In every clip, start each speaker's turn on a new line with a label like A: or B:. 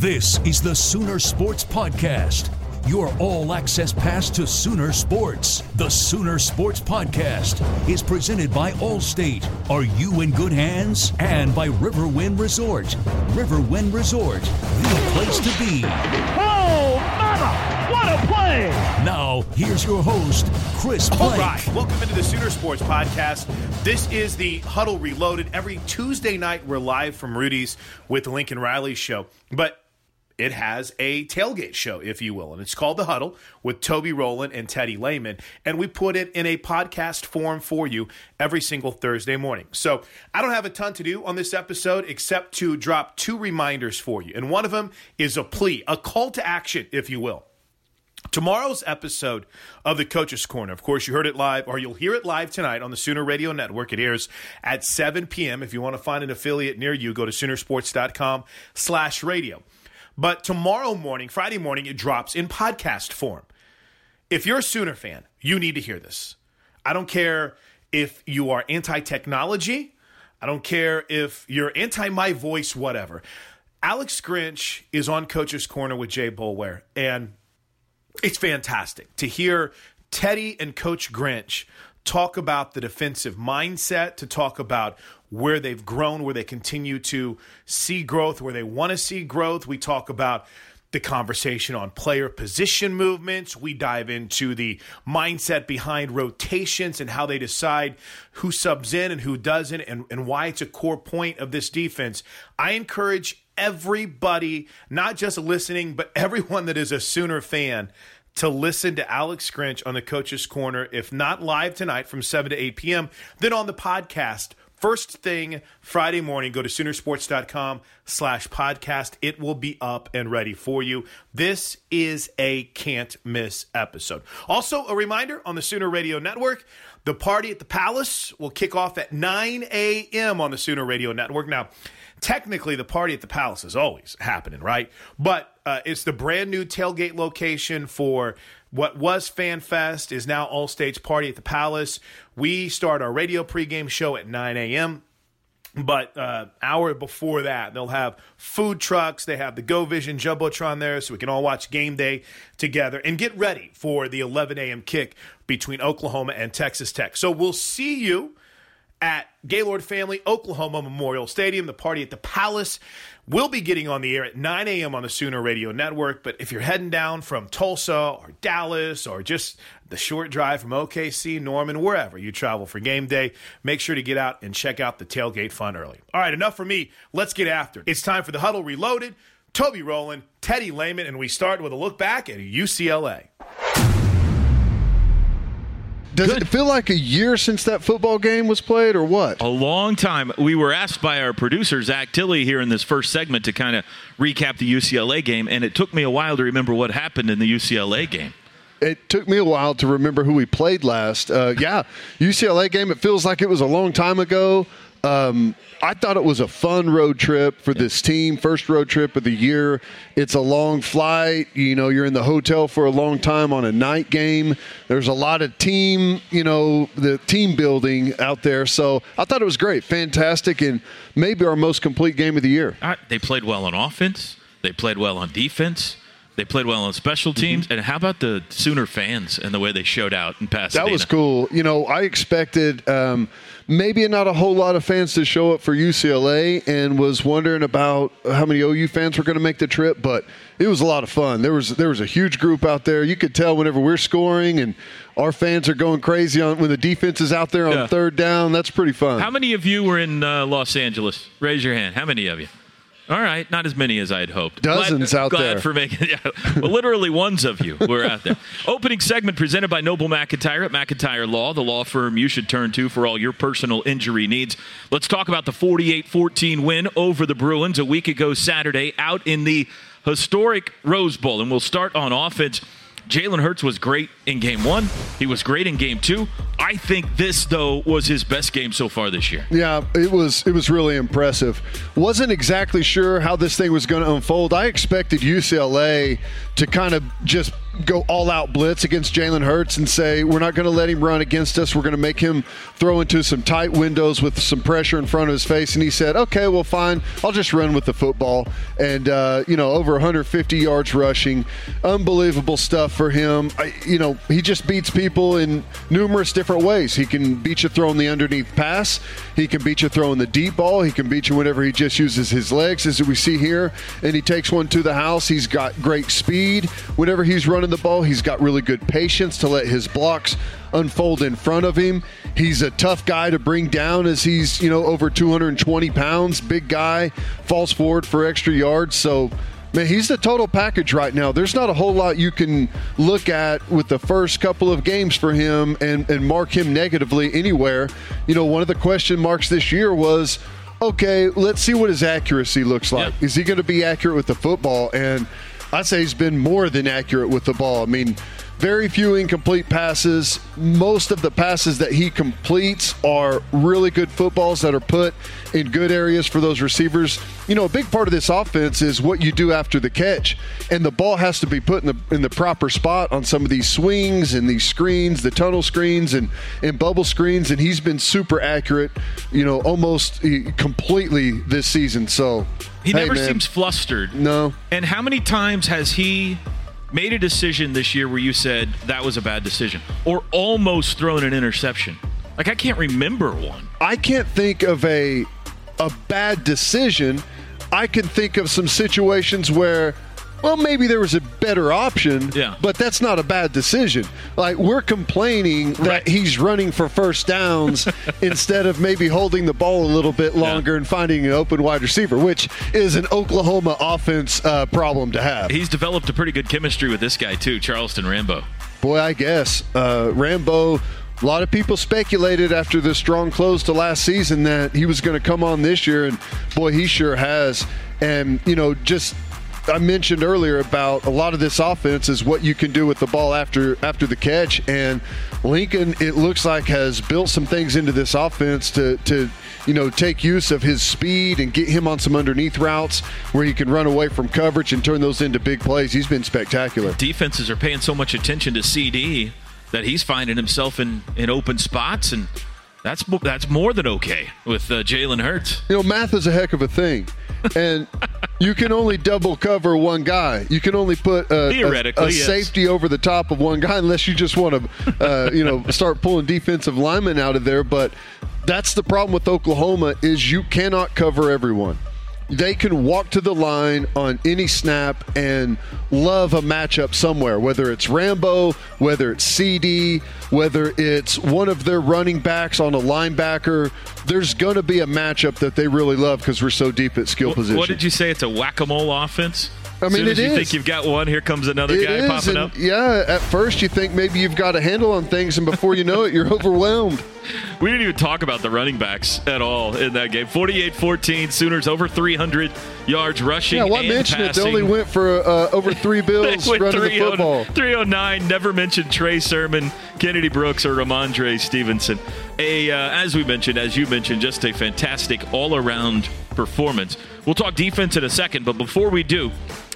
A: This is the Sooner Sports Podcast, your all access pass to Sooner Sports. The Sooner Sports Podcast is presented by Allstate. Are you in good hands? And by Riverwind Resort. Riverwind Resort, the place to be.
B: Oh, mama! What a play!
A: Now, here's your host, Chris Blake.
C: All right, welcome into the Sooner Sports Podcast. This is the Huddle Reloaded. Every Tuesday night, we're live from Rudy's with the Lincoln Riley Show. But it has a tailgate show, if you will, and it's called The Huddle with Toby Rowland and Teddy Lehman. And we put it in a podcast form for you every single Thursday morning. So I don't have a ton to do on this episode except to drop two reminders for you. And one of them is a plea, a call to action, if you will. Tomorrow's episode of the Coaches Corner, of course, you heard it live, or you'll hear it live tonight on the Sooner Radio Network. It airs at 7 p.m. If you want to find an affiliate near you, go to Soonersports.com slash radio. But tomorrow morning, Friday morning, it drops in podcast form. If you're a Sooner fan, you need to hear this. I don't care if you are anti technology, I don't care if you're anti my voice, whatever. Alex Grinch is on Coach's Corner with Jay Boulware, and it's fantastic to hear Teddy and Coach Grinch talk about the defensive mindset, to talk about where they've grown, where they continue to see growth, where they want to see growth. We talk about the conversation on player position movements. We dive into the mindset behind rotations and how they decide who subs in and who doesn't, and, and why it's a core point of this defense. I encourage everybody, not just listening, but everyone that is a Sooner fan, to listen to Alex Grinch on the Coach's Corner, if not live tonight from 7 to 8 p.m., then on the podcast. First thing Friday morning, go to Soonersports.com slash podcast. It will be up and ready for you. This is a can't miss episode. Also, a reminder on the Sooner Radio Network, the party at the Palace will kick off at 9 a.m. on the Sooner Radio Network. Now, technically the party at the palace is always happening right but uh, it's the brand new tailgate location for what was fanfest is now Allstate's party at the palace. We start our radio pregame show at 9 a.m but uh, hour before that they'll have food trucks they have the go vision jumbotron there so we can all watch game day together and get ready for the 11 a.m kick between oklahoma and texas tech. So we'll see you at Gaylord Family Oklahoma Memorial Stadium. The party at the Palace will be getting on the air at 9 a.m. on the Sooner Radio Network. But if you're heading down from Tulsa or Dallas or just the short drive from OKC, Norman, wherever you travel for game day, make sure to get out and check out the tailgate fun early. All right, enough for me. Let's get after it. It's time for the huddle reloaded. Toby Rowland, Teddy Lehman, and we start with a look back at UCLA.
D: Does
E: Good.
D: it feel like a year since that football game was played, or what?
E: A long time. We were asked by our producer, Zach Tilley, here in this first segment to kind of recap the UCLA game, and it took me a while to remember what happened in the UCLA game.
D: It took me a while to remember who we played last. Uh, yeah, UCLA game. It feels like it was a long time ago. Um, I thought it was a fun road trip for this team. First road trip of the year. It's a long flight. You know, you're in the hotel for a long time on a night game. There's a lot of team, you know, the team building out there. So I thought it was great, fantastic, and maybe our most complete game of the year.
E: They played well on offense. They played well on defense. They played well on special
D: Mm-hmm.
E: teams. And how about the Sooner fans and the way they showed out in Pasadena?
D: That was cool. You know, I expected um, maybe not a whole lot of fans to show up for UCLA, and was wondering about how many OU fans were going to make the trip. But it was a lot of fun. There was there was a huge group out there. You could tell whenever we're scoring and our fans are going crazy on when the defense is out there on
E: Yeah.
D: third down. That's pretty fun.
E: How many of you were in uh, Los Angeles? Raise your hand. How many of you? All right, not as many as I had hoped.
D: Dozens
E: glad,
D: out
E: glad
D: there.
E: for making. Yeah, well, literally ones of you were out there. Opening segment presented by Noble McIntyre at McIntyre Law, the law firm you should turn to for all your personal injury needs. Let's talk about the 48-14 win over the Bruins a week ago Saturday out in the historic Rose Bowl, and we'll start on offense. Jalen Hurts was great in game one. He was great in game two. I think this, though, was his best game so far this year.
D: Yeah, it was it was really impressive. Wasn't exactly sure how this thing was going to unfold. I expected UCLA to kind of just go all out blitz against Jalen Hurts and say we're not going to let him run against us. We're going to make him throw into some tight windows with some pressure in front of his face. And he said, "Okay, well, fine. I'll just run with the football." And uh, you know, over 150 yards rushing, unbelievable stuff for him. I, you know, he just beats people in numerous different ways. He can beat you throwing the underneath pass. He can beat you throwing the deep ball. He can beat you whenever he just uses his legs, as we see here. And he takes one to the house. He's got great speed. Whenever he's running the ball, he's got really good patience to let his blocks unfold in front of him. He's a tough guy to bring down as he's, you know, over 220 pounds, big guy, falls forward for extra yards. So, man, he's the total package right now. There's not a whole lot you can look at with the first couple of games for him and, and mark him negatively anywhere. You know, one of the question marks this year was, okay, let's see what his accuracy looks like.
E: Yeah.
D: Is he going to be accurate with the football? And I'd say he's been more than accurate with the ball. I mean, very few incomplete passes. Most of the passes that he completes are really good footballs that are put in good areas for those receivers. You know, a big part of this offense is what you do after the catch, and the ball has to be put in the in the proper spot on some of these swings and these screens, the tunnel screens and and bubble screens. And he's been super accurate. You know, almost eh, completely this season. So
E: He
D: hey,
E: never
D: man.
E: seems flustered.
D: No.
E: And how many times has he made a decision this year where you said that was a bad decision or almost thrown an interception? Like I can't remember one.
D: I can't think of a a bad decision. I can think of some situations where well maybe there was a better option,
E: Yeah.
D: but that's not a bad decision. Like we're complaining that
E: Right.
D: he's running for first downs instead of maybe holding the ball a little bit longer and finding an open wide receiver, which is an Oklahoma offense uh, problem to have.
E: He's developed a pretty good chemistry with this guy too, Charleston Rambo.
D: Boy, I guess uh, Rambo. A lot of people speculated after the strong close to last season that he was going to come on this year, and boy, he sure has. And you know, just I mentioned earlier about a lot of this offense is what you can do with the ball after after the catch, and Lincoln, it looks like has built some things into this offense to to you know take use of his speed and get him on some underneath routes where he can run away from coverage and turn those into big plays. He's been spectacular.
E: Defenses are paying so much attention to CeeDee that he's finding himself in, in open spots, and that's that's more than okay with uh, Jalen Hurts.
D: You know, math is a heck of a thing. And you can only double cover one guy. You can only put a, a, a
E: yes.
D: safety over the top of one guy unless you just want to, uh, you know, start pulling defensive linemen out of there. But that's the problem with Oklahoma is you cannot cover everyone. They can walk to the line on any snap and love a matchup somewhere, whether it's Rambo, whether it's CeeDee, whether it's one of their running backs on a linebacker. There's going to be a matchup that they really love because we're so deep at skill position.
E: What did you say? It's a whack a mole offense?
D: I mean,
E: Soon as you
D: is.
E: think you've got one, here comes another
D: It
E: guy
D: is,
E: popping up.
D: Yeah, at first you think maybe you've got a handle on things, and before you know it, you're overwhelmed.
E: We didn't even talk about the running backs at all in that game. 48-14, Sooners over 300 yards rushing
D: Yeah, why mention it? They only went for uh, over three bills running the football.
E: 309. Never mentioned Trey Sermon, Kennedy Brooks, or Rhamondre Stevenson. A, uh, as we mentioned, as you mentioned, just a fantastic all-around performance. We'll talk defense in a second, but before we do,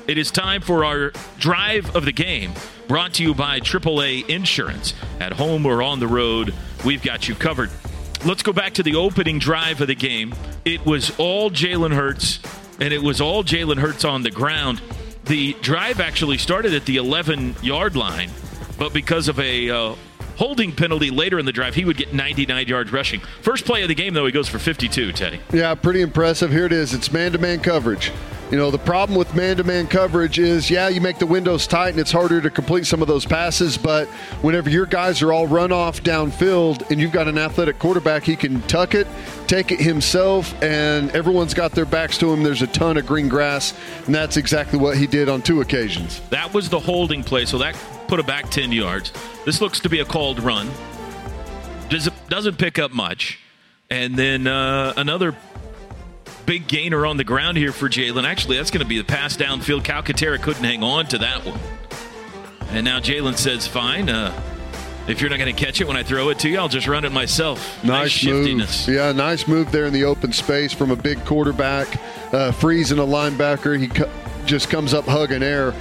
E: it is time for our drive of the game. Brought to you by AAA Insurance. At home or on the road, we've got you covered. Let's go back to the opening drive of the game. It was all Jalen Hurts, and it was all Jalen Hurts on the ground. The drive actually started at the 11 yard line, but because of a uh, holding penalty later in the drive, he would get 99 yards rushing. First play of the game, though, he goes for 52, Teddy.
D: Yeah, pretty impressive. Here it is. It's man-to-man coverage. You know, the problem with man-to-man coverage is, yeah, you make the windows tight and it's harder to complete some of those passes, but whenever your guys are all run off downfield and you've got an athletic quarterback, he can tuck it, take it himself, and everyone's got their backs to him. There's a ton of green grass, and that's exactly what he did on two occasions.
E: That was the holding play, so that put it back 10 yards. This looks to be a called run. Does doesn't pick up much. And then uh, another big gainer on the ground here for Jalen. Actually, that's going to be the pass downfield. Calcaterra couldn't hang on to that one. And now Jalen says, fine. Uh, if you're not going to catch it when I throw it to you, I'll just run it myself.
D: Nice,
E: shiftiness.
D: move. Yeah, nice move there in the open space from a big quarterback, uh, freezing a linebacker. He cu- just comes up hugging air.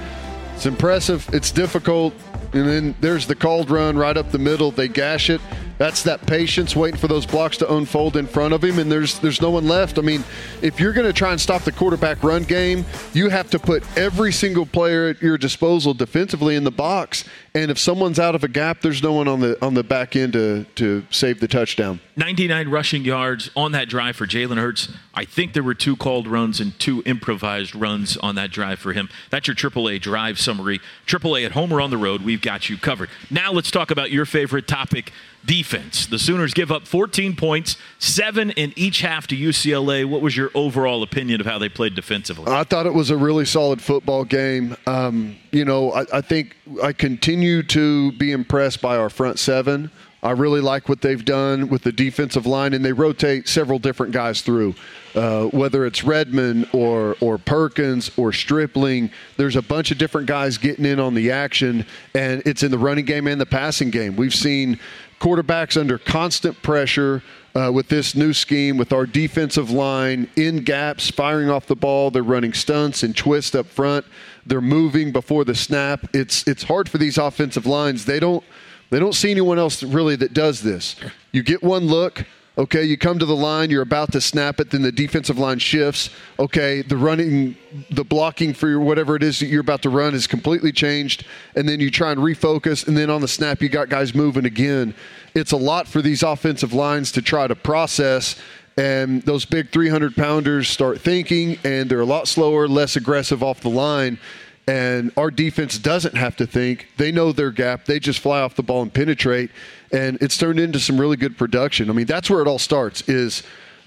D: It's impressive. It's difficult. And then there's the called run right up the middle. They gash it. That's that patience waiting for those blocks to unfold in front of him, and there's there's no one left. I mean, if you're going to try and stop the quarterback run game, you have to put every single player at your disposal defensively in the box. And if someone's out of a gap, there's no one on the on the back end to to save the touchdown.
E: 99 rushing yards on that drive for Jalen Hurts. I think there were two called runs and two improvised runs on that drive for him. That's your AAA drive summary. AAA at home or on the road, we've got you covered. Now let's talk about your favorite topic defense. The Sooners give up 14 points, seven in each half to UCLA. What was your overall opinion of how they played defensively?
D: I thought it was a really solid football game. Um, you know, I, I think I continue to be impressed by our front seven. I really like what they've done with the defensive line, and they rotate several different guys through. Uh, whether it's Redmond or or Perkins or Stripling, there's a bunch of different guys getting in on the action, and it's in the running game and the passing game. We've seen quarterbacks under constant pressure uh, with this new scheme, with our defensive line in gaps, firing off the ball. They're running stunts and twists up front. They're moving before the snap. It's it's hard for these offensive lines. They don't they don't see anyone else really that does this. You get one look. Okay, you come to the line, you're about to snap it, then the defensive line shifts. Okay, the running, the blocking for whatever it is that you're about to run is completely changed, and then you try and refocus, and then on the snap, you got guys moving again. It's a lot for these offensive lines to try to process, and those big 300 pounders start thinking, and they're a lot slower, less aggressive off the line. And our defense doesn't have to think. They know their gap. They just fly off the ball and penetrate. And it's turned into some really good production. I mean, that's where it all starts is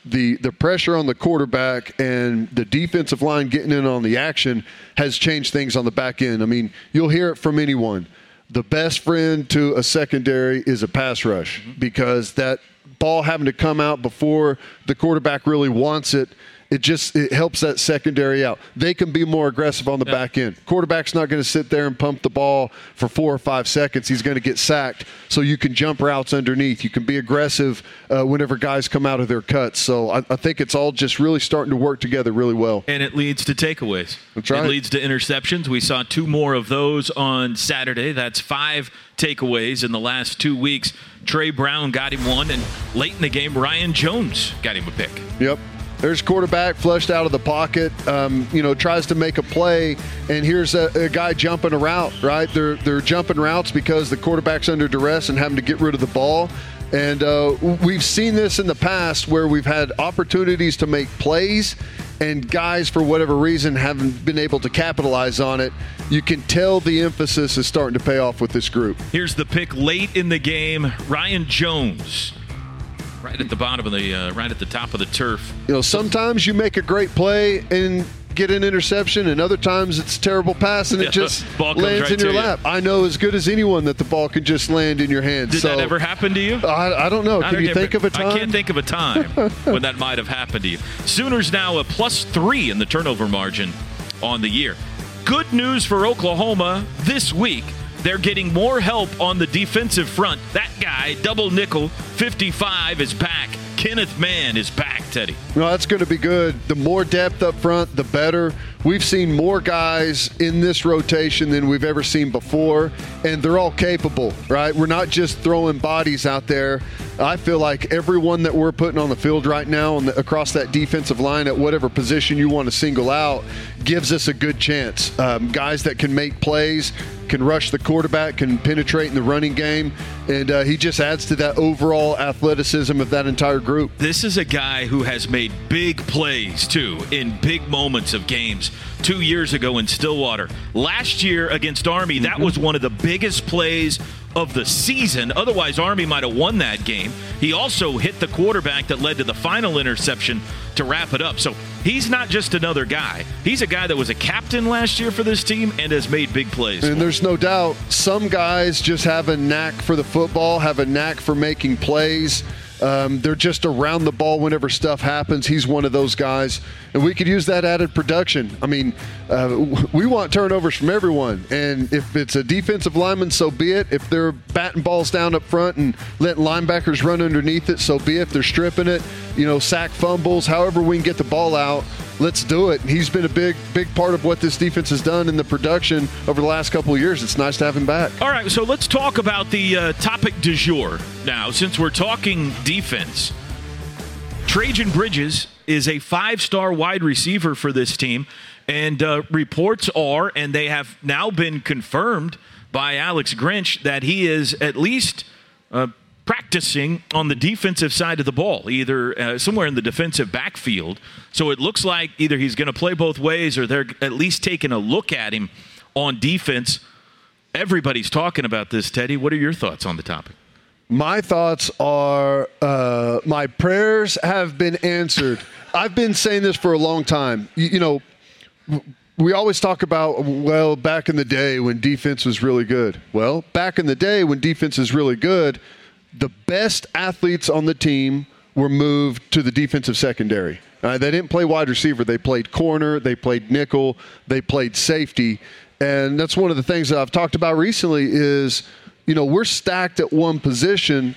D: the the pressure on the quarterback and the defensive line getting in on the action has changed things on the back end. I mean, you'll hear it from anyone. The best friend to a secondary is a pass rush mm-hmm. because that ball having to come out before the quarterback really wants it it just it helps that secondary out. They can be more aggressive on the back end. Quarterback's not going to sit there and pump the ball for four or five seconds. He's going to get sacked. So you can jump routes underneath. You can be aggressive uh, whenever guys come out of their cuts. So I, I think it's all just really starting to work together really well.
E: And it leads to takeaways.
D: That's right.
E: It leads to interceptions. We saw two more of those on Saturday. That's five takeaways in the last two weeks. Tre Brown got him one, and late in the game, Ryan Jones got him a pick.
D: Yep. There's quarterback flushed out of the pocket, um, you know, tries to make a play, and here's a, a, guy jumping a route, right? They're, they're jumping routes because the quarterback's under duress and having to get rid of the ball. And uh, we've seen this in the past where we've had opportunities to make plays, and guys, for whatever reason, haven't been able to capitalize on it. You can tell the emphasis is starting to pay off with this group.
E: Here's the pick late in the game Ryan Jones. Right at the bottom of the, uh, right at the top of the turf.
D: You know, sometimes you make a great play and get an interception, and other times it's a terrible pass and
E: Yeah,
D: it just lands
E: right
D: in your
E: to you.
D: lap. I know as good as anyone that the ball can just land in your hands.
E: Did
D: so,
E: that ever happen to you?
D: I, I don't know.
E: I
D: Can you think of a time?
E: I can't think of a time when that might have happened to you. Sooners now a plus three in the turnover margin on the year. Good news for Oklahoma this week. They're getting more help on the defensive front. That guy, double nickel, 55, is back. Kenneth Mann is back, Teddy.
D: No, that's going to be good. The more depth up front, the better. We've seen more guys in this rotation than we've ever seen before, and they're all capable, right? We're not just throwing bodies out there. I feel like everyone that we're putting on the field right now the, across that defensive line at whatever position you want to single out gives us a good chance. Um, guys that can make plays, can rush the quarterback, can penetrate in the running game, and uh, he just adds to that overall athleticism of that entire group.
E: This is a guy who has made big plays, too, in big moments of games. Two years ago in Stillwater. Last year against Army, that was one of the biggest plays of the season. Otherwise, Army might have won that game. He also hit the quarterback that led to the final interception to wrap it up. So he's not just another guy. He's a guy that was a captain last year for this team and has made big plays.
D: And there's no doubt some guys just have a knack for the football, have a knack for making plays. Um, they're just around the ball whenever stuff happens. He's one of those guys, and we could use that added production. I mean, uh, we want turnovers from everyone, and if it's a defensive lineman, so be it. If they're batting balls down up front and letting linebackers run underneath it, so be it. If they're stripping it, you know, sack fumbles, however we can get the ball out let's do it. He's been a big, big part of what this defense has done in the production over the last couple of years. It's nice to have him back.
E: All right, so let's talk about the uh, topic du jour now. Since we're talking defense, Trejan Bridges is a five star wide receiver for this team. And uh, reports are, and they have now been confirmed by Alex Grinch, that he is at least uh, practicing on the defensive side of the ball, either uh, somewhere in the defensive backfield. So it looks like either he's going to play both ways or they're at least taking a look at him on defense. Everybody's talking about this, Teddy. What are your thoughts on the topic?
D: My thoughts are uh, my prayers have been answered. I've been saying this for a long time. You, you know, we always talk about, well, back in the day when defense was really good. Well, back in the day when defense is really good, the best athletes on the team were moved to the defensive secondary. Uh, they didn't play wide receiver. They played corner, they played nickel, they played safety. And that's one of the things that I've talked about recently is, you know, we're stacked at one position.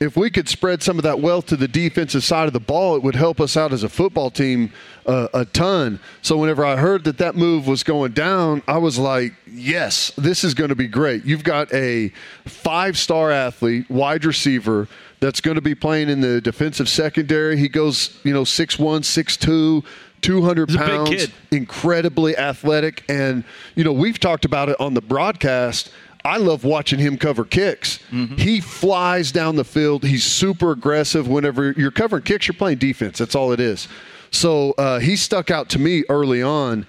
D: If we could spread some of that wealth to the defensive side of the ball, it would help us out as a football team uh, a ton. So whenever I heard that that move was going down, I was like, yes, this is going to be great. You've got a five-star athlete, wide receiver that's going to be playing in the defensive secondary. He goes, you know, 6'1", 6'2", 200
E: He's a big
D: pounds, incredibly athletic. And, you know, we've talked about it on the broadcast. I love watching him cover kicks.
E: Mm-hmm.
D: He flies down the field. He's super aggressive. Whenever you're covering kicks, you're playing defense. That's all it is. So uh, he stuck out to me early on.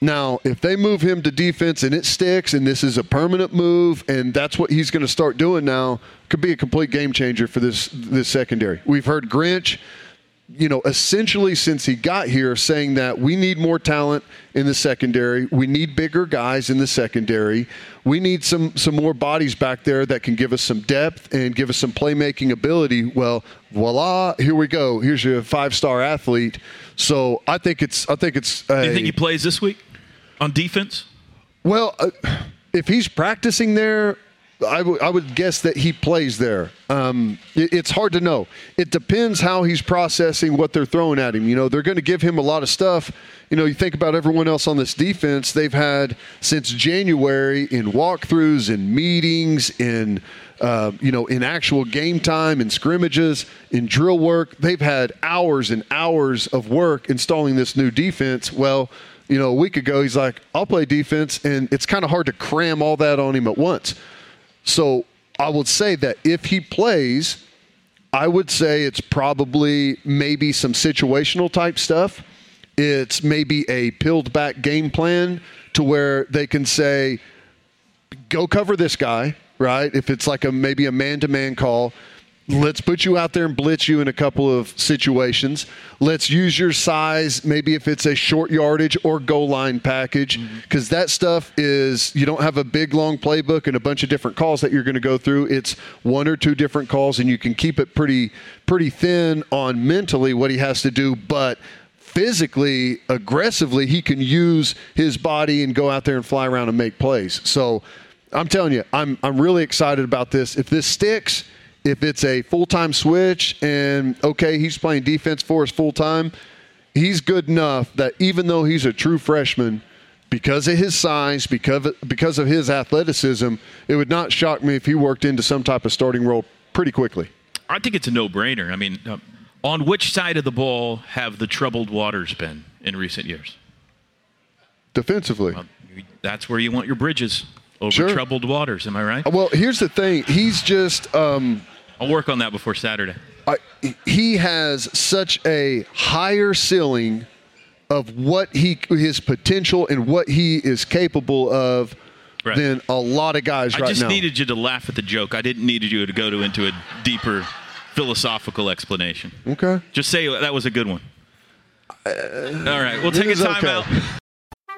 D: Now, if they move him to defense and it sticks, and this is a permanent move, and that's what he's going to start doing now, could be a complete game changer for this this secondary. We've heard Grinch you know, essentially since he got here, saying that we need more talent in the secondary. We need bigger guys in the secondary. We need some some more bodies back there that can give us some depth and give us some playmaking ability. Well, voila, here we go. Here's your five star athlete. So I think it's I think it's.
E: Do you think he plays this week on defense?
D: well, uh, if he's practicing there, I would- guess that he plays there. Um, it- it's hard to know. It depends how he's processing what they're throwing at him. You know, they're going to give him a lot of stuff. You know, you think about everyone else on this defense, they've had since January in walkthroughs in meetings, in uh, you know, in actual game time, in scrimmages, in drill work. They've had hours and hours of work installing this new defense. Well, you know, a week ago, he's like, I'll play defense. And it's kind of hard to cram all that on him at once. So I would say that if he plays, I would say it's probably maybe some situational type stuff. It's maybe a peeled back game plan to where they can say, go cover this guy, right? If it's like a maybe a man to man call, let's put you out there and blitz you in a couple of situations. Let's use your size, maybe if it's a short yardage or goal line package, mm-hmm. because that stuff is you don't have a big long playbook and a bunch of different calls that you're going to go through. It's one or two different calls, and you can keep it pretty pretty thin on mentally what he has to do, but physically, aggressively, he can use his body and go out there and fly around and make plays. So I'm telling you, I'm I'm really excited about this. If this sticks, if it's a full time switch and okay, he's playing defense for us full time, he's good enough that even though he's a true freshman, because of his size, because of, because of his athleticism, it would not shock me if he worked into some type of starting role pretty quickly.
E: I think it's a no-brainer. I mean, uh, on which side of the ball have the troubled waters been in recent years?
D: Defensively.
E: Well, that's where you want your bridges over
D: Sure.
E: troubled waters. Am I right?
D: Well, here's the thing. He's just um,
E: I'll work on that before Saturday.
D: I, he has such a higher ceiling of what he his potential and what he is capable of
E: Right.
D: than a lot of guys
E: I
D: right
E: just needed you to laugh at the joke. I didn't need you to go to into a deeper philosophical explanation.
D: okay.
E: Just say that was a good one. All right, we'll take a timeout.
D: okay.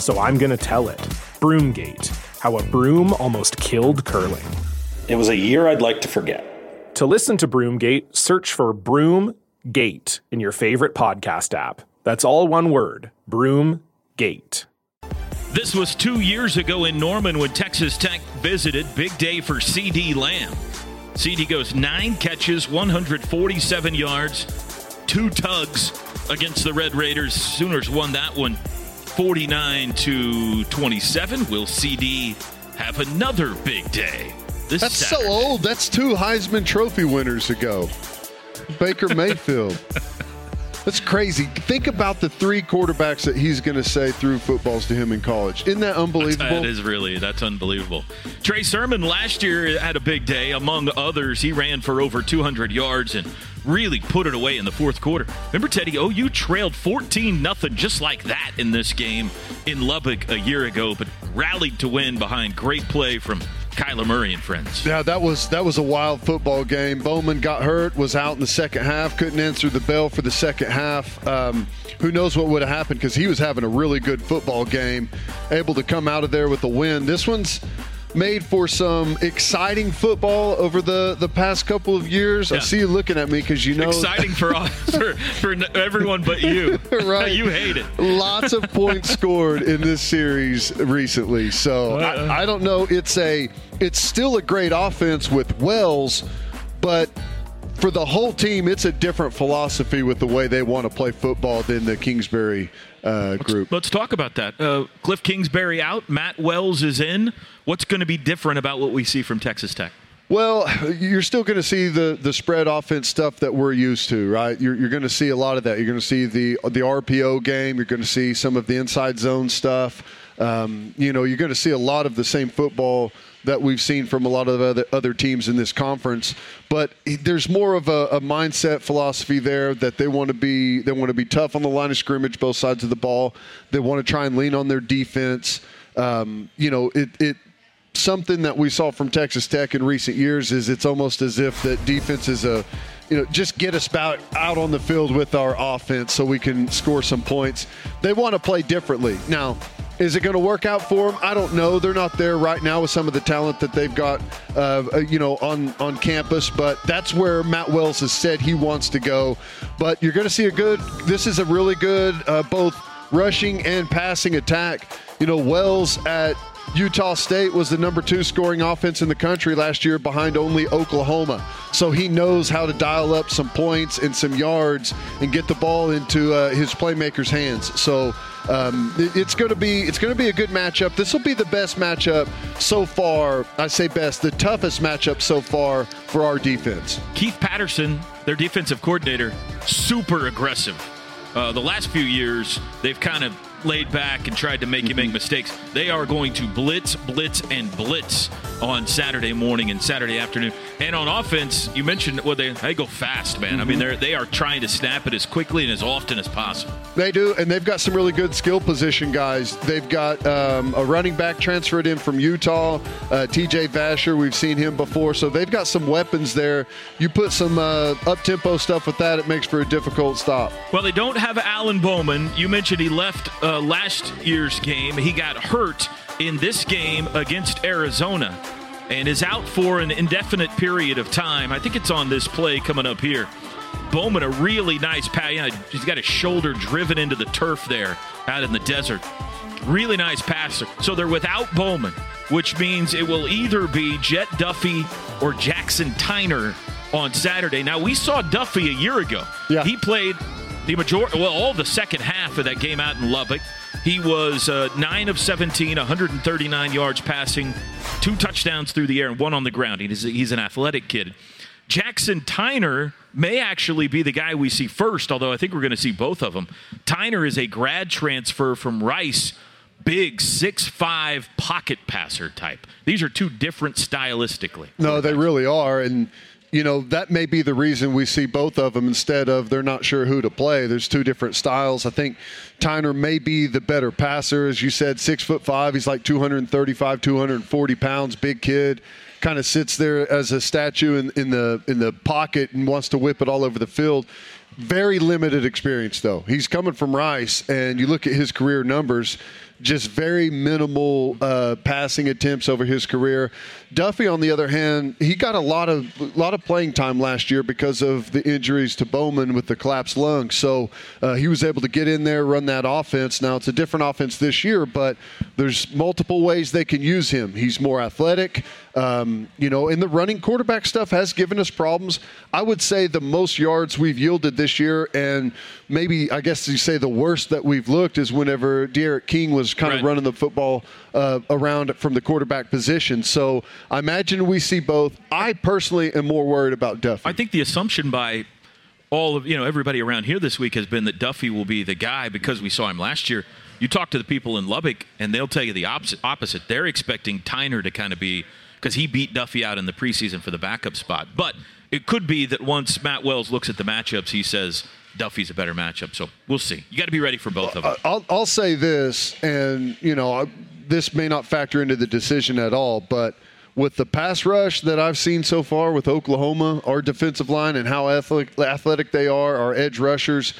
F: so I'm going to tell it. Broomgate How a Broom Almost Killed Curling.
G: It was a year I'd like to forget.
F: To listen to Broomgate, search for Broomgate in your favorite podcast app. That's all one word Broomgate.
E: This was two years ago in Norman when Texas Tech visited. Big day for CeeDee Lamb. CeeDee goes nine catches, 147 yards, two tugs against the Red Raiders. Sooners won that one 49 to 27. Will CeeDee have another big day? This
D: That's
E: Saturday?
D: so old. That's two Heisman Trophy winners ago. Baker Mayfield. That's crazy. Think about the three quarterbacks that he's going to say threw footballs to him in college. Isn't that unbelievable?
E: That is really that's unbelievable. Trey Sermon last year had a big day. Among others, he ran for over 200 yards and really put it away in the fourth quarter. Remember, Teddy? OU trailed 14 nothing just like that in this game in Lubbock a year ago, but rallied to win behind great play from Kyler Murray and friends.
D: Yeah, that was that was a wild football game. Bowman got hurt, was out in the second half, couldn't answer the bell for the second half. Um, who knows what would have happened because he was having a really good football game, able to come out of there with a win. This one's made for some exciting football over the the past couple of years. I see you looking at me because you know
E: Exciting for, all, for for everyone but you.
D: Right.
E: you hate it.
D: Lots of points scored in this series recently. So I, uh, I don't know. It's a it's still a great offense with Wells, but for the whole team, it's a different philosophy with the way they want to play football than the Kingsbury uh, group.
E: Let's talk about that. Uh, Cliff Kingsbury out. Matt Wells is in. What's going to be different about what we see from Texas Tech?
D: Well, you're still going to see the the spread offense stuff that we're used to, right? You're, you're going to see a lot of that. You're going to see the the RPO game. You're going to see some of the inside zone stuff. Um, you know, you're going to see a lot of the same football that we've seen from a lot of other other teams in this conference. But there's more of a, a mindset philosophy there that they want to be they want to be tough on the line of scrimmage, both sides of the ball. They want to try and lean on their defense. Um, you know, it it something that we saw from Texas Tech in recent years is it's almost as if that defense is a, you know, just get us out, out on the field with our offense so we can score some points. They want to play differently. Now, is it going to work out for them? I don't know. They're not there right now with some of the talent that they've got, uh, you know, on on campus. But that's where Matt Wells has said he wants to go. But you're going to see a good. This is a really good uh, both rushing and passing attack. You know, Wells at Utah State was the number two scoring offense in the country last year behind only Oklahoma. So he knows how to dial up some points and some yards and get the ball into uh, his playmakers' hands. So um, it's going to be it's going to be a good matchup. This will be the best matchup so far. I say best, the toughest matchup so far for our defense.
E: Keith Patterson, their defensive coordinator, super aggressive. Uh, the last few years, they've kind of laid back and tried to make you make mistakes. They are going to blitz, blitz, and blitz on Saturday morning and Saturday afternoon. And on offense, you mentioned well they they go fast, man. Mm-hmm. I mean
D: Mm-hmm.
E: they're they are trying to snap it as quickly and as often as possible.
D: They do, and they've got some really good skill position guys. They've got um, a running back transferred in from Utah, uh, T.J. Vasher. We've seen him before, so they've got some weapons there. You put some uh, up tempo stuff with that, it makes for a difficult stop.
E: Well, they don't have Alan Bowman. You mentioned he left uh, last year's game. He got hurt in this game against Arizona and is out for an indefinite period of time. I think it's on this play coming up here. Bowman, a really nice pass. Yeah, he's got his shoulder driven into the turf there out in the desert. Really nice passer. So they're without Bowman, which means it will either be Jett Duffey or Jackson Tyner on Saturday. Now, we saw Duffey a year ago.
D: Yeah.
E: He played the majority, well, all the second half of that game out in Lubbock. He was uh, 9 of 17, 139 yards passing, two touchdowns through the air, and one on the ground. He's, he's an athletic kid. Jackson Tyner may actually be the guy we see first, although I think we're going to see both of them. Tyner is a grad transfer from Rice, big six-five pocket passer type. These are two different stylistically.
D: No, they really are, and you know that may be the reason we see both of them instead of they're not sure who to play. There's two different styles. I think Tyner may be the better passer, as you said, six foot five. He's like 235, 240 pounds, big kid. Kind of sits there as a statue in, in the in the pocket and wants to whip it all over the field. Very limited experience though. He's coming from Rice, and you look at his career numbers just very minimal uh, passing attempts over his career. Duffey, on the other hand, he got a lot of a lot of playing time last year because of the injuries to Bowman with the collapsed lung. So uh, he was able to get in there, run that offense. Now it's a different offense this year, but there's multiple ways they can use him. He's more athletic. Um, you know, and the running quarterback stuff has given us problems. I would say the most yards we've yielded this year, and maybe I guess you say the worst that we've looked is whenever D'Eriq King was kind
E: Right.
D: of running the football uh, around from the quarterback position. So I imagine we see both. I personally am more worried about Duffey.
E: I think the assumption by all of you know everybody around here this week has been that Duffey will be the guy because we saw him last year. You talk to the people in Lubbock, and they'll tell you the opposite. Opposite. They're expecting Tyner to kind of be because he beat Duffey out in the preseason for the backup spot. But it could be that once Matt Wells looks at the matchups, he says Duffey's a better matchup. So we'll see. You got to be ready for both of them.
D: I'll, I'll say this, and you know, I- this may not factor into the decision at all, but with the pass rush that I've seen so far with Oklahoma, our defensive line, and how athletic, athletic they are, our edge rushers.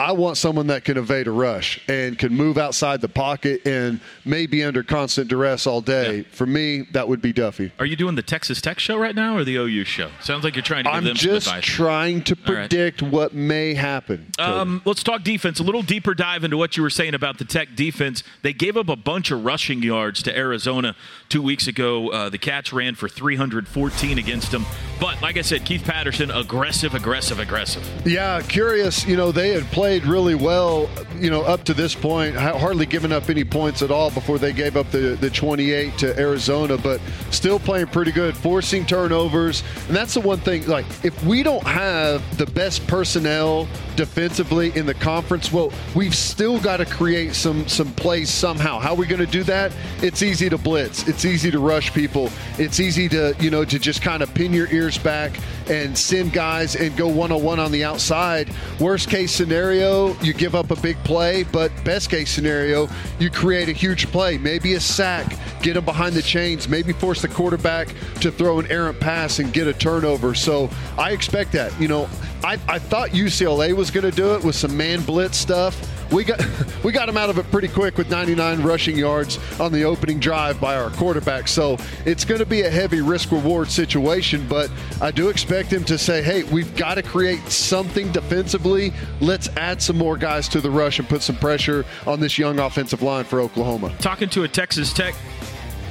D: I want someone that can evade a rush and can move outside the pocket and may be under constant duress all day. For me, that would be Duffey.
E: Are you doing the Texas Tech show right now or the OU show? Sounds like you're trying to give
D: I'm
E: them
D: just trying to
E: All right.
D: predict what may happen.
E: Um, let's talk defense. A little deeper dive into what you were saying about the Tech defense. They gave up a bunch of rushing yards to Arizona two weeks ago. Uh, the Cats ran for 314 against them. But like I said, Keith Patterson, aggressive, aggressive, aggressive.
D: Yeah, curious. You know, they had played really well, you know, up to this point, hardly given up any points at all before they gave up the, the 28 to Arizona, but still playing pretty good, forcing turnovers. And that's the one thing, like, if we don't have the best personnel defensively in the conference, well, we've still got to create some some plays somehow. How are we going to do that? It's easy to blitz. It's easy to rush people. It's easy to, you know, to just kind of pin your ears back and send guys and go one on one on the outside. Worst case scenario, you give up a big play, but best case scenario, you create a huge play. Maybe a sack, get them behind the chains, maybe force the quarterback to throw an errant pass and get a turnover. So I expect that. You know, I, I thought UCLA was going to do it with some man blitz stuff. We got we got him out of it pretty quick with 99 rushing yards on the opening drive by our quarterback. So it's going to be a heavy risk reward situation, but I do expect him to say, "Hey, we've got to create something defensively. Let's add some more guys to the rush and put some pressure on this young offensive line for Oklahoma."
E: Talking to a Texas Tech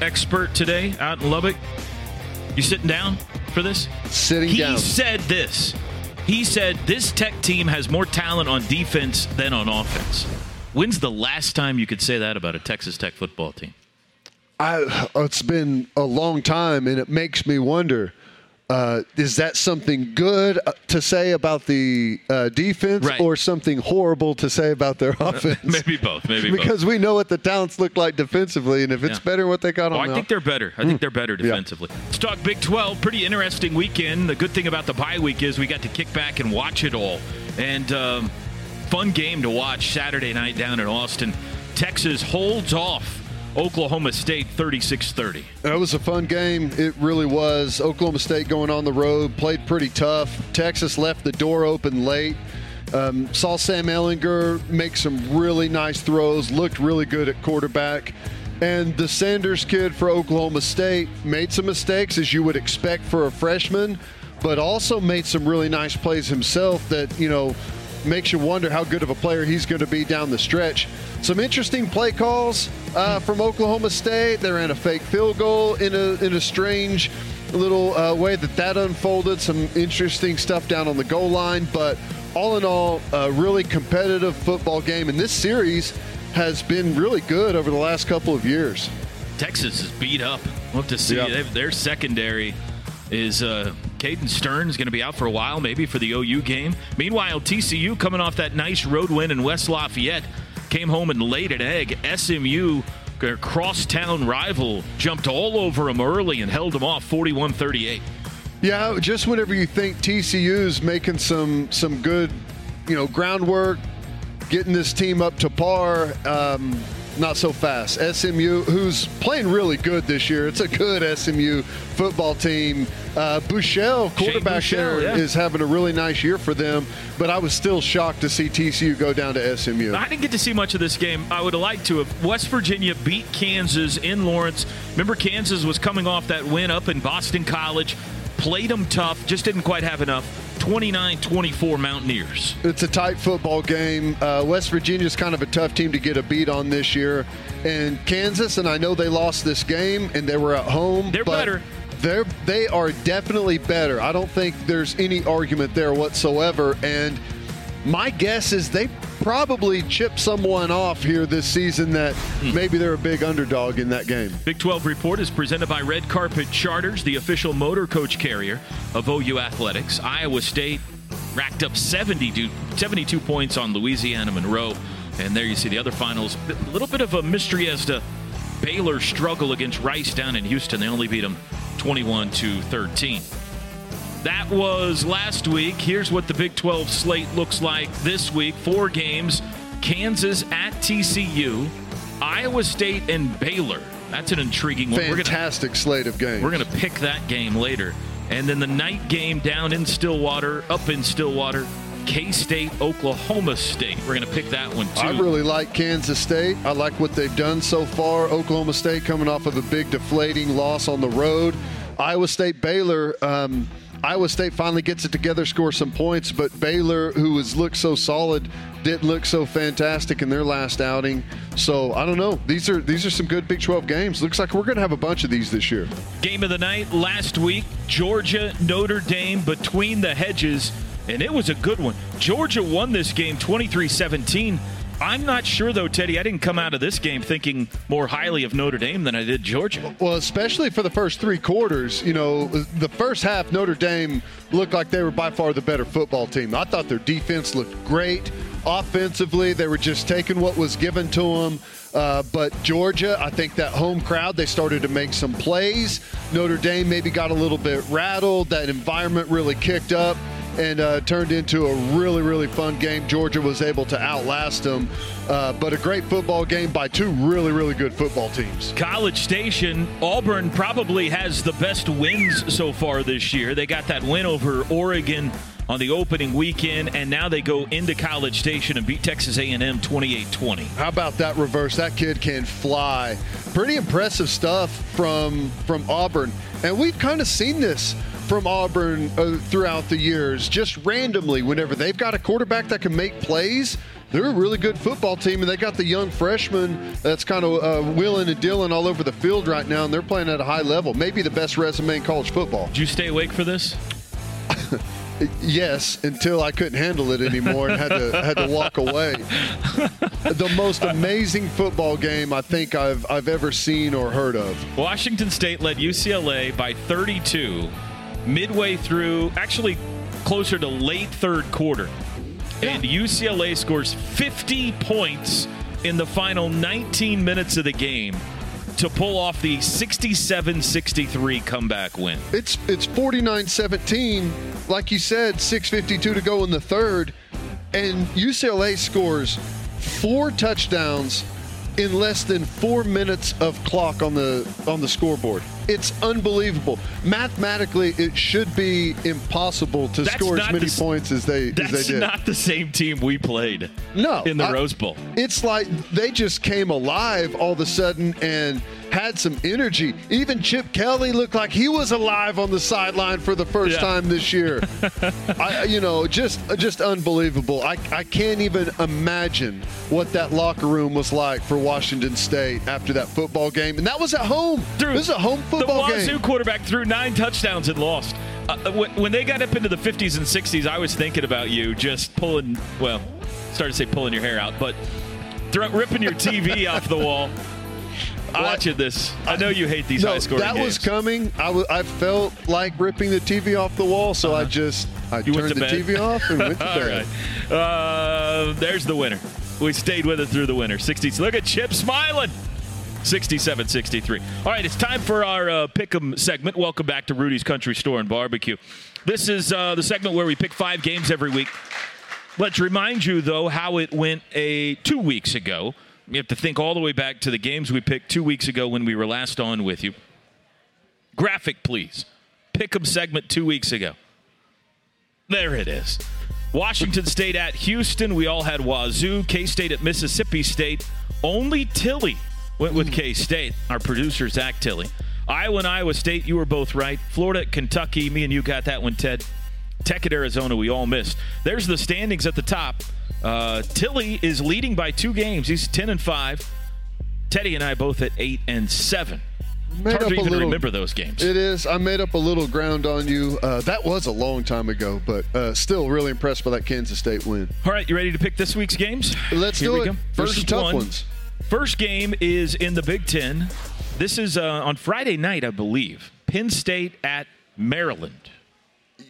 E: expert today out in Lubbock. You sitting down for this?
D: Sitting
E: he
D: down.
E: He said this. He said this Tech team has more talent on defense than on offense. When's the last time you could say that about a Texas Tech football team?
D: I, it's been a long time, and it makes me wonder. Uh, is that something good uh, to say about the uh, defense
E: right.
D: or something horrible to say about their offense?
E: maybe both. Maybe
D: because
E: both.
D: we know what the talents look like defensively, and if it's yeah. better what they got
E: oh,
D: on,
E: I think they're better. I think they're better defensively. Yeah. Let's talk Big 12. Pretty interesting weekend. The good thing about the bye week is we got to kick back and watch it all, and um, fun game to watch Saturday night down in Austin. Texas holds off Oklahoma State 36 30.
D: That was a fun game. It really was. Oklahoma State going on the road, played pretty tough. Texas left the door open late. Um, saw Sam Ehlinger make some really nice throws, looked really good at quarterback. And the Sanders kid for Oklahoma State made some mistakes, as you would expect for a freshman, but also made some really nice plays himself that, you know, makes you wonder how good of a player he's going to be down the stretch. Some interesting play calls uh, from Oklahoma State. They ran a fake field goal in a in a strange little uh, way that that unfolded. Some interesting stuff down on the goal line, but all in all, a really competitive football game. And this series has been really good over the last couple of years.
E: Texas is beat up. We'll to see. Their secondary is uh, Caden Sterns going to be out for a while, maybe for the OU game. Meanwhile, TCU coming off that nice road win in West Lafayette came home and laid an egg. SMU, their crosstown rival, jumped all over them early and held them off 41 38.
D: Yeah, just whenever you think TCU's making some some good, you know, groundwork, getting this team up to par, um, not so fast. SMU, who's playing really good this year. It's a good SMU football team. Uh, quarterback Buechele, there, yeah. is having a really nice year for them. But I was still shocked to see TCU go down to SMU.
E: I didn't get to see much of this game. I would have liked to have. West Virginia beat Kansas in Lawrence. Remember, Kansas was coming off that win up in Boston College. Played them tough, just didn't quite have enough. 29 24 Mountaineers.
D: It's a tight football game. Uh, West Virginia's kind of a tough team to get a beat on this year. And Kansas, and I know they lost this game and they were at home.
E: They're better.
D: They're they are definitely better. I don't think there's any argument there whatsoever. And my guess is they probably chip someone off here this season that hmm. maybe they're a big underdog in that game.
E: Big 12 report is presented by Red Carpet Charters, the official motor coach carrier of OU Athletics. Iowa State racked up 72, 72 points on Louisiana Monroe. And there you see the other finals. A little bit of a mystery as to Baylor's struggle against Rice down in Houston. They only beat them 21 to 13. That was last week. Here's what the Big 12 slate looks like this week. Four games Kansas at TCU, Iowa State, and Baylor. That's an intriguing
D: one. Fantastic gonna, slate of games.
E: We're going to pick that game later. And then the night game down in Stillwater, up in Stillwater, K State, Oklahoma State. We're going to pick that one too.
D: I really like Kansas State. I like what they've done so far. Oklahoma State coming off of a big deflating loss on the road. Iowa State, Baylor. Um, Iowa State finally gets it together, scores some points, but Baylor, who has looked so solid, didn't look so fantastic in their last outing. So I don't know. These are these are some good Big 12 games. Looks like we're going to have a bunch of these this year.
E: Game of the night last week: Georgia Notre Dame between the hedges, and it was a good one. Georgia won this game 23-17. I'm not sure, though, Teddy. I didn't come out of this game thinking more highly of Notre Dame than I did Georgia.
D: Well, especially for the first three quarters. You know, the first half, Notre Dame looked like they were by far the better football team. I thought their defense looked great. Offensively, they were just taking what was given to them. Uh, but Georgia, I think that home crowd, they started to make some plays. Notre Dame maybe got a little bit rattled. That environment really kicked up and uh, turned into a really, really fun game. Georgia was able to outlast them, uh, but a great football game by two really, really good football teams.
E: College Station, Auburn probably has the best wins so far this year. They got that win over Oregon on the opening weekend, and now they go into College Station and beat Texas A&M 28-20.
D: How about that reverse? That kid can fly. Pretty impressive stuff from from Auburn, and we've kind of seen this from Auburn uh, throughout the years, just randomly, whenever they've got a quarterback that can make plays, they're a really good football team, and they got the young freshman that's kind of uh, willing and dealing all over the field right now, and they're playing at a high level. Maybe the best resume in college football.
E: Did you stay awake for this?
D: Yes, until I couldn't handle it anymore and had to had to walk away. the most amazing football game I think I've I've ever seen or heard of.
E: Washington State led UCLA by 32 midway through, actually closer to late third quarter. And UCLA scores 50 points in the final 19 minutes of the game to pull off the 67-63 comeback win.
D: It's it's 49-17, like you said, 6:52 to go in the third, and UCLA scores four touchdowns in less than 4 minutes of clock on the on the scoreboard. It's unbelievable. Mathematically, it should be impossible to
E: That's
D: score as many
E: the
D: points as they
E: That's
D: as they did.
E: not the same team we played.
D: No,
E: in the
D: I-
E: Rose Bowl.
D: It's like they just came alive all of a sudden and had some energy. Even Chip Kelly looked like he was alive on the sideline for the first
E: Yeah.
D: time this year. I, you know, just just unbelievable. I, I can't even imagine what that locker room was like for Washington State after that football game, and that was at home. This is a home football game.
E: the Wazoo
D: game.
E: quarterback threw nine touchdowns and lost. Uh, when, they got up into the 50s and 60s, I was thinking about you just pulling, well, started to say pulling your hair out, but ripping your TV off the wall. Watching this, I know you hate these
D: no,
E: high scoring
D: that
E: games.
D: was coming. I I felt like ripping the TV off the wall, so I just I
E: Uh-huh. You
D: turned the
E: bed?
D: TV off and went to
E: All
D: bed.
E: right. Uh, there's the winner. We stayed with it through the winter. 60. Look at Chip smiling. 67 63. All right, it's time for our uh, pick 'em segment. Welcome back to Rudy's Country Store and Barbecue. This is uh, the segment where we pick five games every week. Let's remind you, though, how it went a two weeks ago. You have to think all the way back to the games we picked two weeks ago when we were last on with you. Graphic, please. Pick 'em segment two weeks ago. There it is. Washington State at Houston. We all had Wazoo. K State at Mississippi State. Only Tilly went with hmm. K State. Our producer, Zach Tilly. Iowa and Iowa State, you were both right. Florida at Kentucky. Me and you got that one, Ted. Tech at Arizona, we all missed. There's the standings at the top. Uh, Tilly is leading by two games. He's 10 and 5. Teddy and I both at 8 and 7.
D: Made
E: Hard
D: up
E: to
D: a
E: even
D: little-
E: remember those games.
D: It is. I made up a little ground on you. Uh, that was a long time ago, but uh, still really impressed by that Kansas State win.
E: All right, you ready to pick this week's games?
D: Let's
E: Here
D: do it.
E: go.
D: There's
E: First
D: tough
E: one.
D: ones.
E: First game is in the Big Ten. This is uh, on Friday night, I believe. Penn State at Maryland.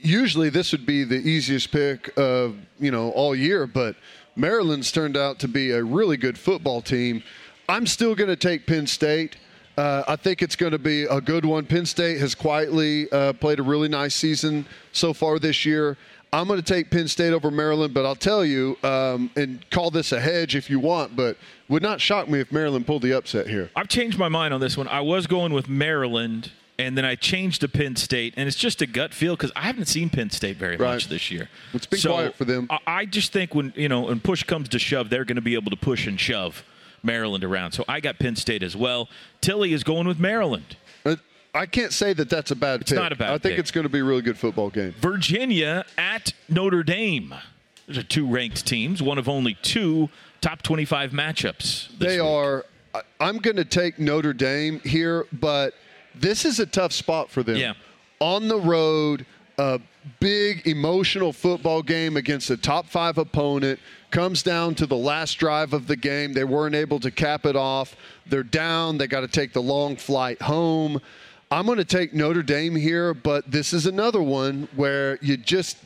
D: Usually, this would be the easiest pick of you know all year, but Maryland's turned out to be a really good football team. I'm still going to take Penn State. Uh, I think it's going to be a good one. Penn State has quietly uh, played a really nice season so far this year. I'm going to take Penn State over Maryland, but I'll tell you, um, and call this a hedge if you want, but would not shock me if Maryland pulled the upset here.
E: I've changed my mind on this one. I was going with Maryland, and then I changed to Penn State, and it's just a gut feel because I haven't seen Penn State very
D: Right.
E: much this year.
D: It's been
E: So,
D: quiet for them.
E: I- just think when you know when push comes to shove, they're going to be able to push and shove Maryland around. So I got Penn State as well. Tilly is going with Maryland.
D: Uh, I can't say that that's a bad
E: It's
D: pick.
E: not a bad
D: I think
E: pick.
D: it's going to be a really good football game.
E: Virginia at Notre Dame. Those are two ranked teams, one of only two top 25 matchups. this
D: They
E: week.
D: are. I'm going to take Notre Dame here, but this is a tough spot for them.
E: Yeah.
D: On the road, a big emotional football game against a top five opponent comes down to the last drive of the game. They weren't able to cap it off. They're down. They got to take the long flight home. I'm going to take Notre Dame here, but this is another one where you just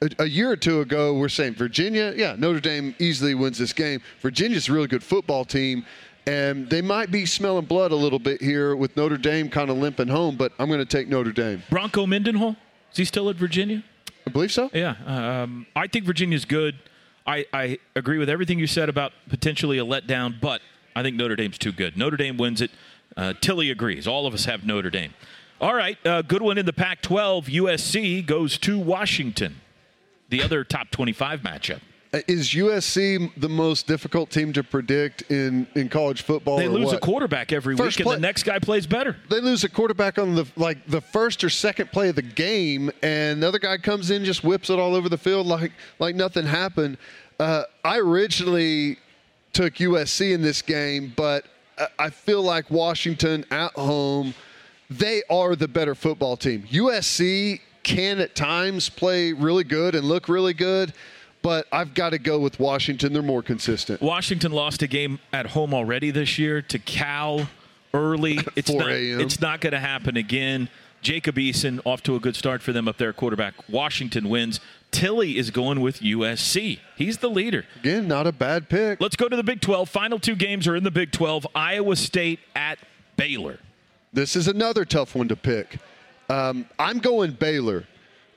D: a, a year or two ago we're saying Virginia, yeah, Notre Dame easily wins this game. Virginia's a really good football team, and they might be smelling blood a little bit here with Notre Dame kind of limping home. But I'm going to take Notre Dame.
E: Bronco Mendenhall. Is he still at Virginia?
D: I believe so.
E: Yeah. Um, I think Virginia's good. I, I agree with everything you said about potentially a letdown, but I think Notre Dame's too good. Notre Dame wins it. Uh, Tilly agrees. All of us have Notre Dame. All right. Uh, good one in the Pac 12. USC goes to Washington, the other top 25 matchup.
D: Uh, Is USC the most difficult team to predict in, in college football?
E: They lose a quarterback every
D: First
E: week,
D: play-
E: and the next guy plays better.
D: They lose a quarterback on the like the first or second play of the game, and the other guy comes in just whips it all over the field like like nothing happened. Uh, I originally took USC in this game, but I feel like Washington at home, they are the better football team. USC can at times play really good and look really good, but I've got to go with Washington. They're more consistent.
E: Washington lost a game at home already this year to Cal early. It's
D: 4
E: not,
D: a.m..
E: it's not going to happen again. Jacob Eason off to a good start for them up there, quarterback. Washington wins. Tilly is going with USC. He's the leader.
D: Again, not a bad pick.
E: Let's go to the Big 12. Final two games are in the Big 12 Iowa State at Baylor.
D: This is another tough one to pick. Um, I'm going Baylor.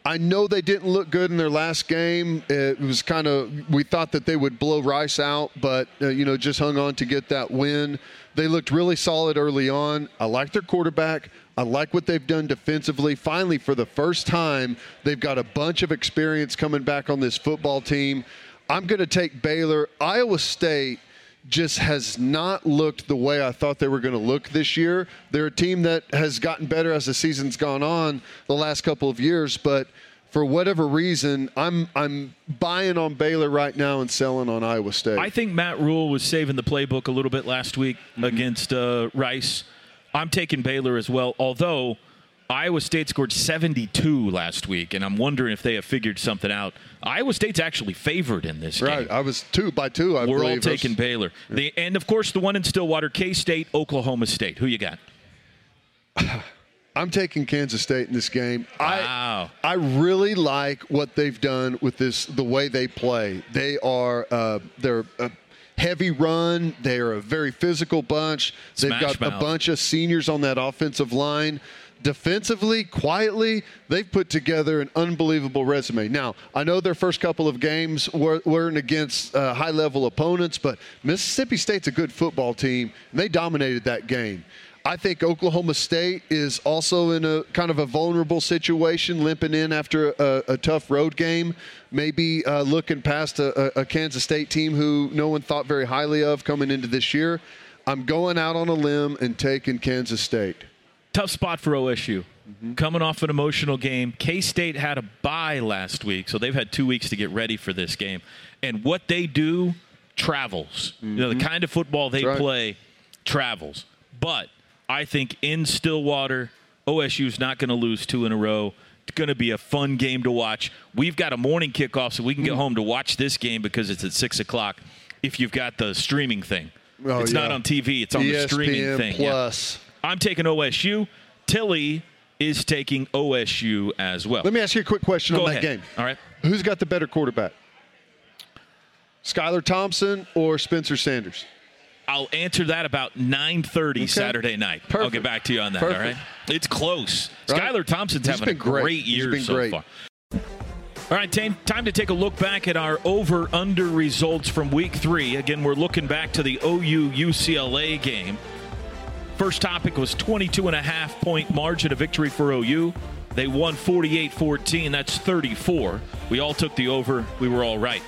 D: I know they didn't look good in their last game. It was kind of we thought that they would blow Rice out, but uh, you know just hung on to get that win. They looked really solid early on. I like their quarterback. I like what they've done defensively. Finally, for the first time, they've got a bunch of experience coming back on this football team. I'm going to take Baylor. Iowa State just has not looked the way I thought they were going to look this year. They're a team that has gotten better as the season's gone on the last couple of years, but for whatever reason, I'm I'm buying on Baylor right now and selling on Iowa State.
E: I think Matt Rhule was saving the playbook a little bit last week mm-hmm. against uh, Rice. I'm taking Baylor as well, although Iowa State scored 72 last week, and I'm wondering if they have figured something out. Iowa State's actually favored in this
D: right.
E: game.
D: I was two by two. I
E: We're
D: believe.
E: all taking Baylor. The, and of course, the one in Stillwater, K State, Oklahoma State. Who you got?
D: I'm taking Kansas State in this game.
E: Wow.
D: I I really like what they've done with this, the way they play. They are uh, they're a heavy run. They are a very physical bunch. They've
E: Smash
D: got
E: mouth.
D: a bunch of seniors on that offensive line. Defensively, quietly, they've put together an unbelievable resume. Now, I know their first couple of games were, weren't against uh, high level opponents, but Mississippi State's a good football team, and they dominated that game. I think Oklahoma State is also in a kind of a vulnerable situation, limping in after a, a tough road game. Maybe uh, looking past a, a, Kansas State team who no one thought very highly of coming into this year. I'm going out on a limb and taking Kansas State.
E: Tough spot for OSU.
D: Mm-hmm.
E: Coming off an emotional game. K State had a bye last week, so they've had two weeks to get ready for this game. And what they do travels. You know, the kind of football they
D: Mm-hmm. Right.
E: play travels. But I think in Stillwater, OSU's not going to lose two in a row. It's going to be a fun game to watch. We've got a morning kickoff, so we can get home to watch this game because it's at 6 o'clock if you've got the streaming thing.
D: Oh,
E: it's not on TV, it's on the streaming
D: ESPN
E: thing. yeah. I'm taking OSU. Tilly is taking OSU as well.
D: Let me ask you a quick question
E: Go
D: on
E: ahead.
D: that game.
E: All right.
D: Who's got the better quarterback? Skylar Thompson or Spencer Sanders?
E: I'll answer that about 9:30 Saturday night. I'll get back to you on that.
D: Perfect.
E: All right. It's close.
D: Right.
E: Skylar Thompson's
D: He's
E: having a
D: great.
E: great
D: He's
E: year
D: been
E: so
D: great.
E: far. All right, time, time to take a look back at our over/under results from Week Three. Again, we're looking back to the OU UCLA game. First topic was 22 and a half point margin of victory for OU. They won 48-14. That's 34. We all took the over. We were all right.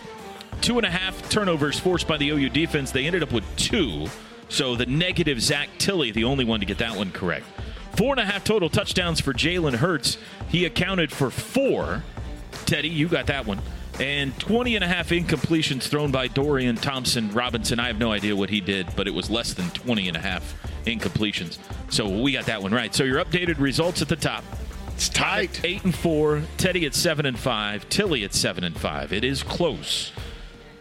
E: Two and a half turnovers forced by the OU defense. They ended up with two. So the negative Zach Tilly, the only one to get that one correct. Four and a half total touchdowns for Jalen Hurts. He accounted for four. Teddy, you got that one. And 20 and a half incompletions thrown by Dorian Thompson Robinson. I have no idea what he did, but it was less than 20 and a half incompletions. So we got that one right. So your updated results at the top.
D: It's tight.
E: Eight and four. Teddy at seven and five. Tilly at seven and five. It is close.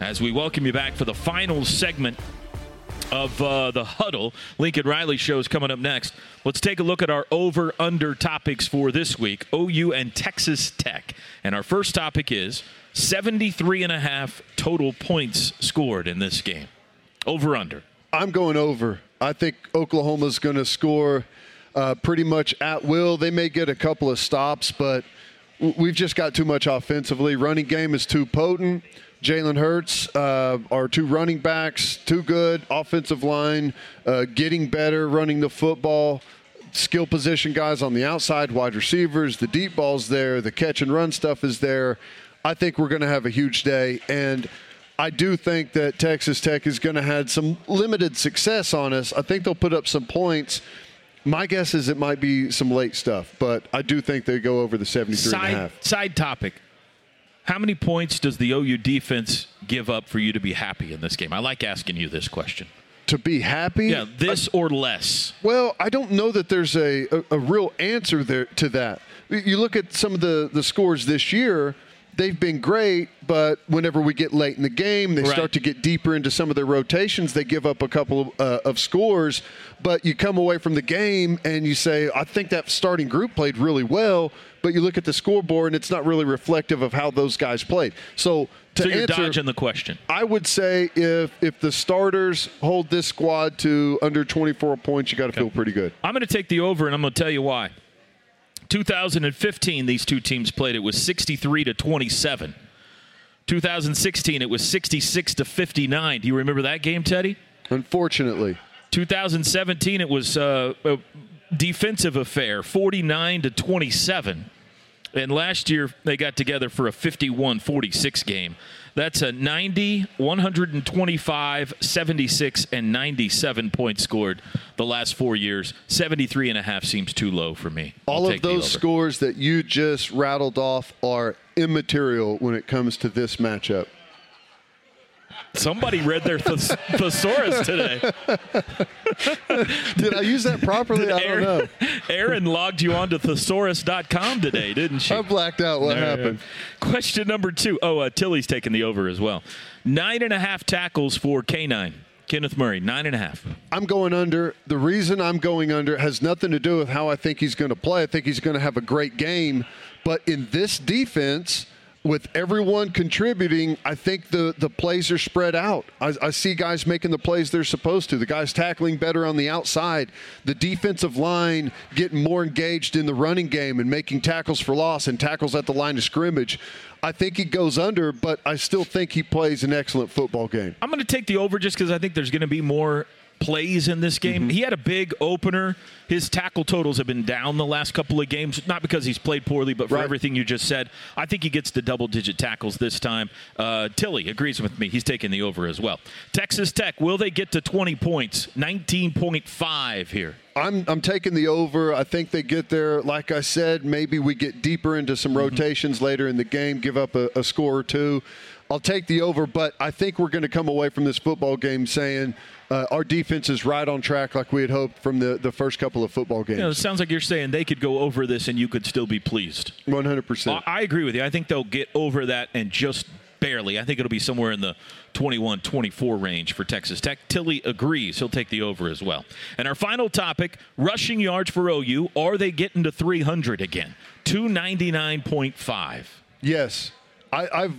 E: As we welcome you back for the final segment of uh, the huddle, Lincoln Riley show is coming up next. Let's take a look at our over under topics for this week OU and Texas Tech. And our first topic is 73 and a half total points scored in this game. Over under.
D: I'm going over. I think Oklahoma's going to score uh, pretty much at will. They may get a couple of stops, but we've just got too much offensively. Running game is too potent. Jalen Hurts, uh, our two running backs, too good. Offensive line, uh, getting better, running the football. Skill position guys on the outside, wide receivers, the deep balls there, the catch and run stuff is there. I think we're going to have a huge day. And I do think that Texas Tech is going to have some limited success on us. I think they'll put up some points. My guess is it might be some late stuff, but I do think they go over the 73 and a
E: Side,
D: half.
E: side topic. How many points does the OU defense give up for you to be happy in this game? I like asking you this question.
D: To be happy?
E: Yeah, this I, or less.
D: Well, I don't know that there's a, a, a real answer there to that. You look at some of the, the scores this year – they've been great, but whenever we get late in the game, they right. start to get deeper into some of their rotations. They give up a couple of, uh, of, scores, but you come away from the game and you say, I think that starting group played really well. But you look at the scoreboard and it's not really reflective of how those guys played. So to
E: so you're
D: answer,
E: dodging the question.
D: I would say if if the starters hold this squad to under 24 points, you got to okay. feel pretty good.
E: I'm going to take the over, and I'm going to tell you why. 2015, these two teams played. It was 63 to 27. 2016, it was 66 to 59. Do you remember that game, Teddy?
D: Unfortunately.
E: 2017, it was uh, a defensive affair, 49 to 27. And last year, they got together for a 51 46 game. That's a 90, 125, 76, and 97 points scored the last four years. 73 and a half seems too low for me.
D: All of those scores that you just rattled off are immaterial when it comes to this matchup.
E: Somebody read their thes- thesaurus today.
D: Did I use that properly? Did I
E: Aaron,
D: don't know.
E: Aaron logged you onto thesaurus.com today, didn't she?
D: I blacked out what happened.
E: Question number two. Oh, uh, Tilly's taking the over as well. Nine and a half tackles for K9. Kenneth Murray, nine and a half.
D: I'm going under. The reason I'm going under has nothing to do with how I think he's going to play. I think he's going to have a great game. But in this defense, with everyone contributing, I think the, the plays are spread out. I, I, see guys making the plays they're supposed to. The guys tackling better on the outside. The defensive line getting more engaged in the running game and making tackles for loss and tackles at the line of scrimmage. I think he goes under, but I still think he plays an excellent football game.
E: I'm going to take the over just because I think there's going to be more plays in this game. Mm-hmm. He had a big opener. His tackle totals have been down the last couple of games, not because he's played poorly, but for right. everything you just said. I think he gets the double digit tackles this time. Uh, Tilly agrees with me. He's taking the over as well. Texas Tech, will they get to 20 points? 19.5 here.
D: I'm I'm taking the over. I think they get there. Like I said, maybe we get deeper into some mm-hmm. rotations mm-hmm. later in the game, give up a, a score or two. I'll take the over, but I think we're going to come away from this football game saying uh, our defense is right on track like we had hoped from the, the first couple of football games.
E: You know, it sounds like you're saying they could go over this and you could still be pleased.
D: 100%.
E: I, I agree with you. I think they'll get over that and just barely. I think it'll be somewhere in the 21 24 range for Texas Tech. Tilly agrees. He'll take the over as well. And our final topic rushing yards for OU. Are they getting to 300 again? 299.5.
D: Yes. I, I've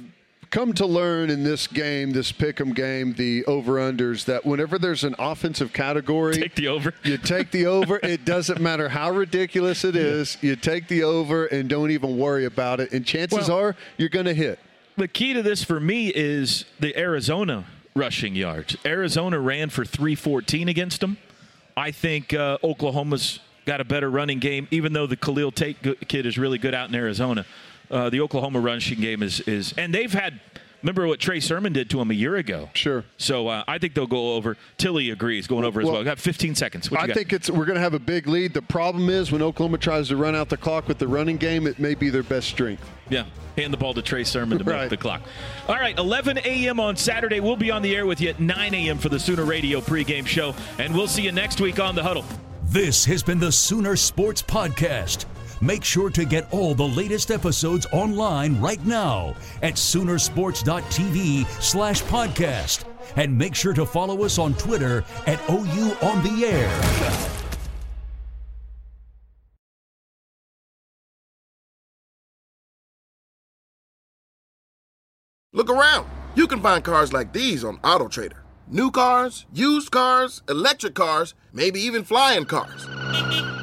D: come to learn in this game, this pick'em game, the over/unders, that whenever there's an offensive category,
E: take the over.
D: You take the over. it doesn't matter how ridiculous it is. You take the over and don't even worry about it. And chances well, are you're going to hit.
E: The key to this for me is the Arizona rushing yards. Arizona ran for 314 against them. I think uh, Oklahoma's got a better running game, even though the Khalil Tate kid is really good out in Arizona. Uh, the Oklahoma rushing game is is, and they've had. Remember what Trey Sermon did to him a year ago?
D: Sure.
E: So uh, I think they'll go over. Tilly agrees, going over as well. well. Got 15 seconds.
D: I
E: got?
D: think it's we're going to have a big lead. The problem is when Oklahoma tries to run out the clock with the running game, it may be their best strength.
E: Yeah, hand the ball to Trey Sermon to right. milk the clock. All right, 11 a.m. on Saturday. We'll be on the air with you at 9 a.m. for the Sooner Radio pregame show, and we'll see you next week on the Huddle.
A: This has been the Sooner Sports Podcast. Make sure to get all the latest episodes online right now at Soonersports.tv slash podcast. And make sure to follow us on Twitter at OU on the air.
H: Look around. You can find cars like these on AutoTrader. New cars, used cars, electric cars, maybe even flying cars.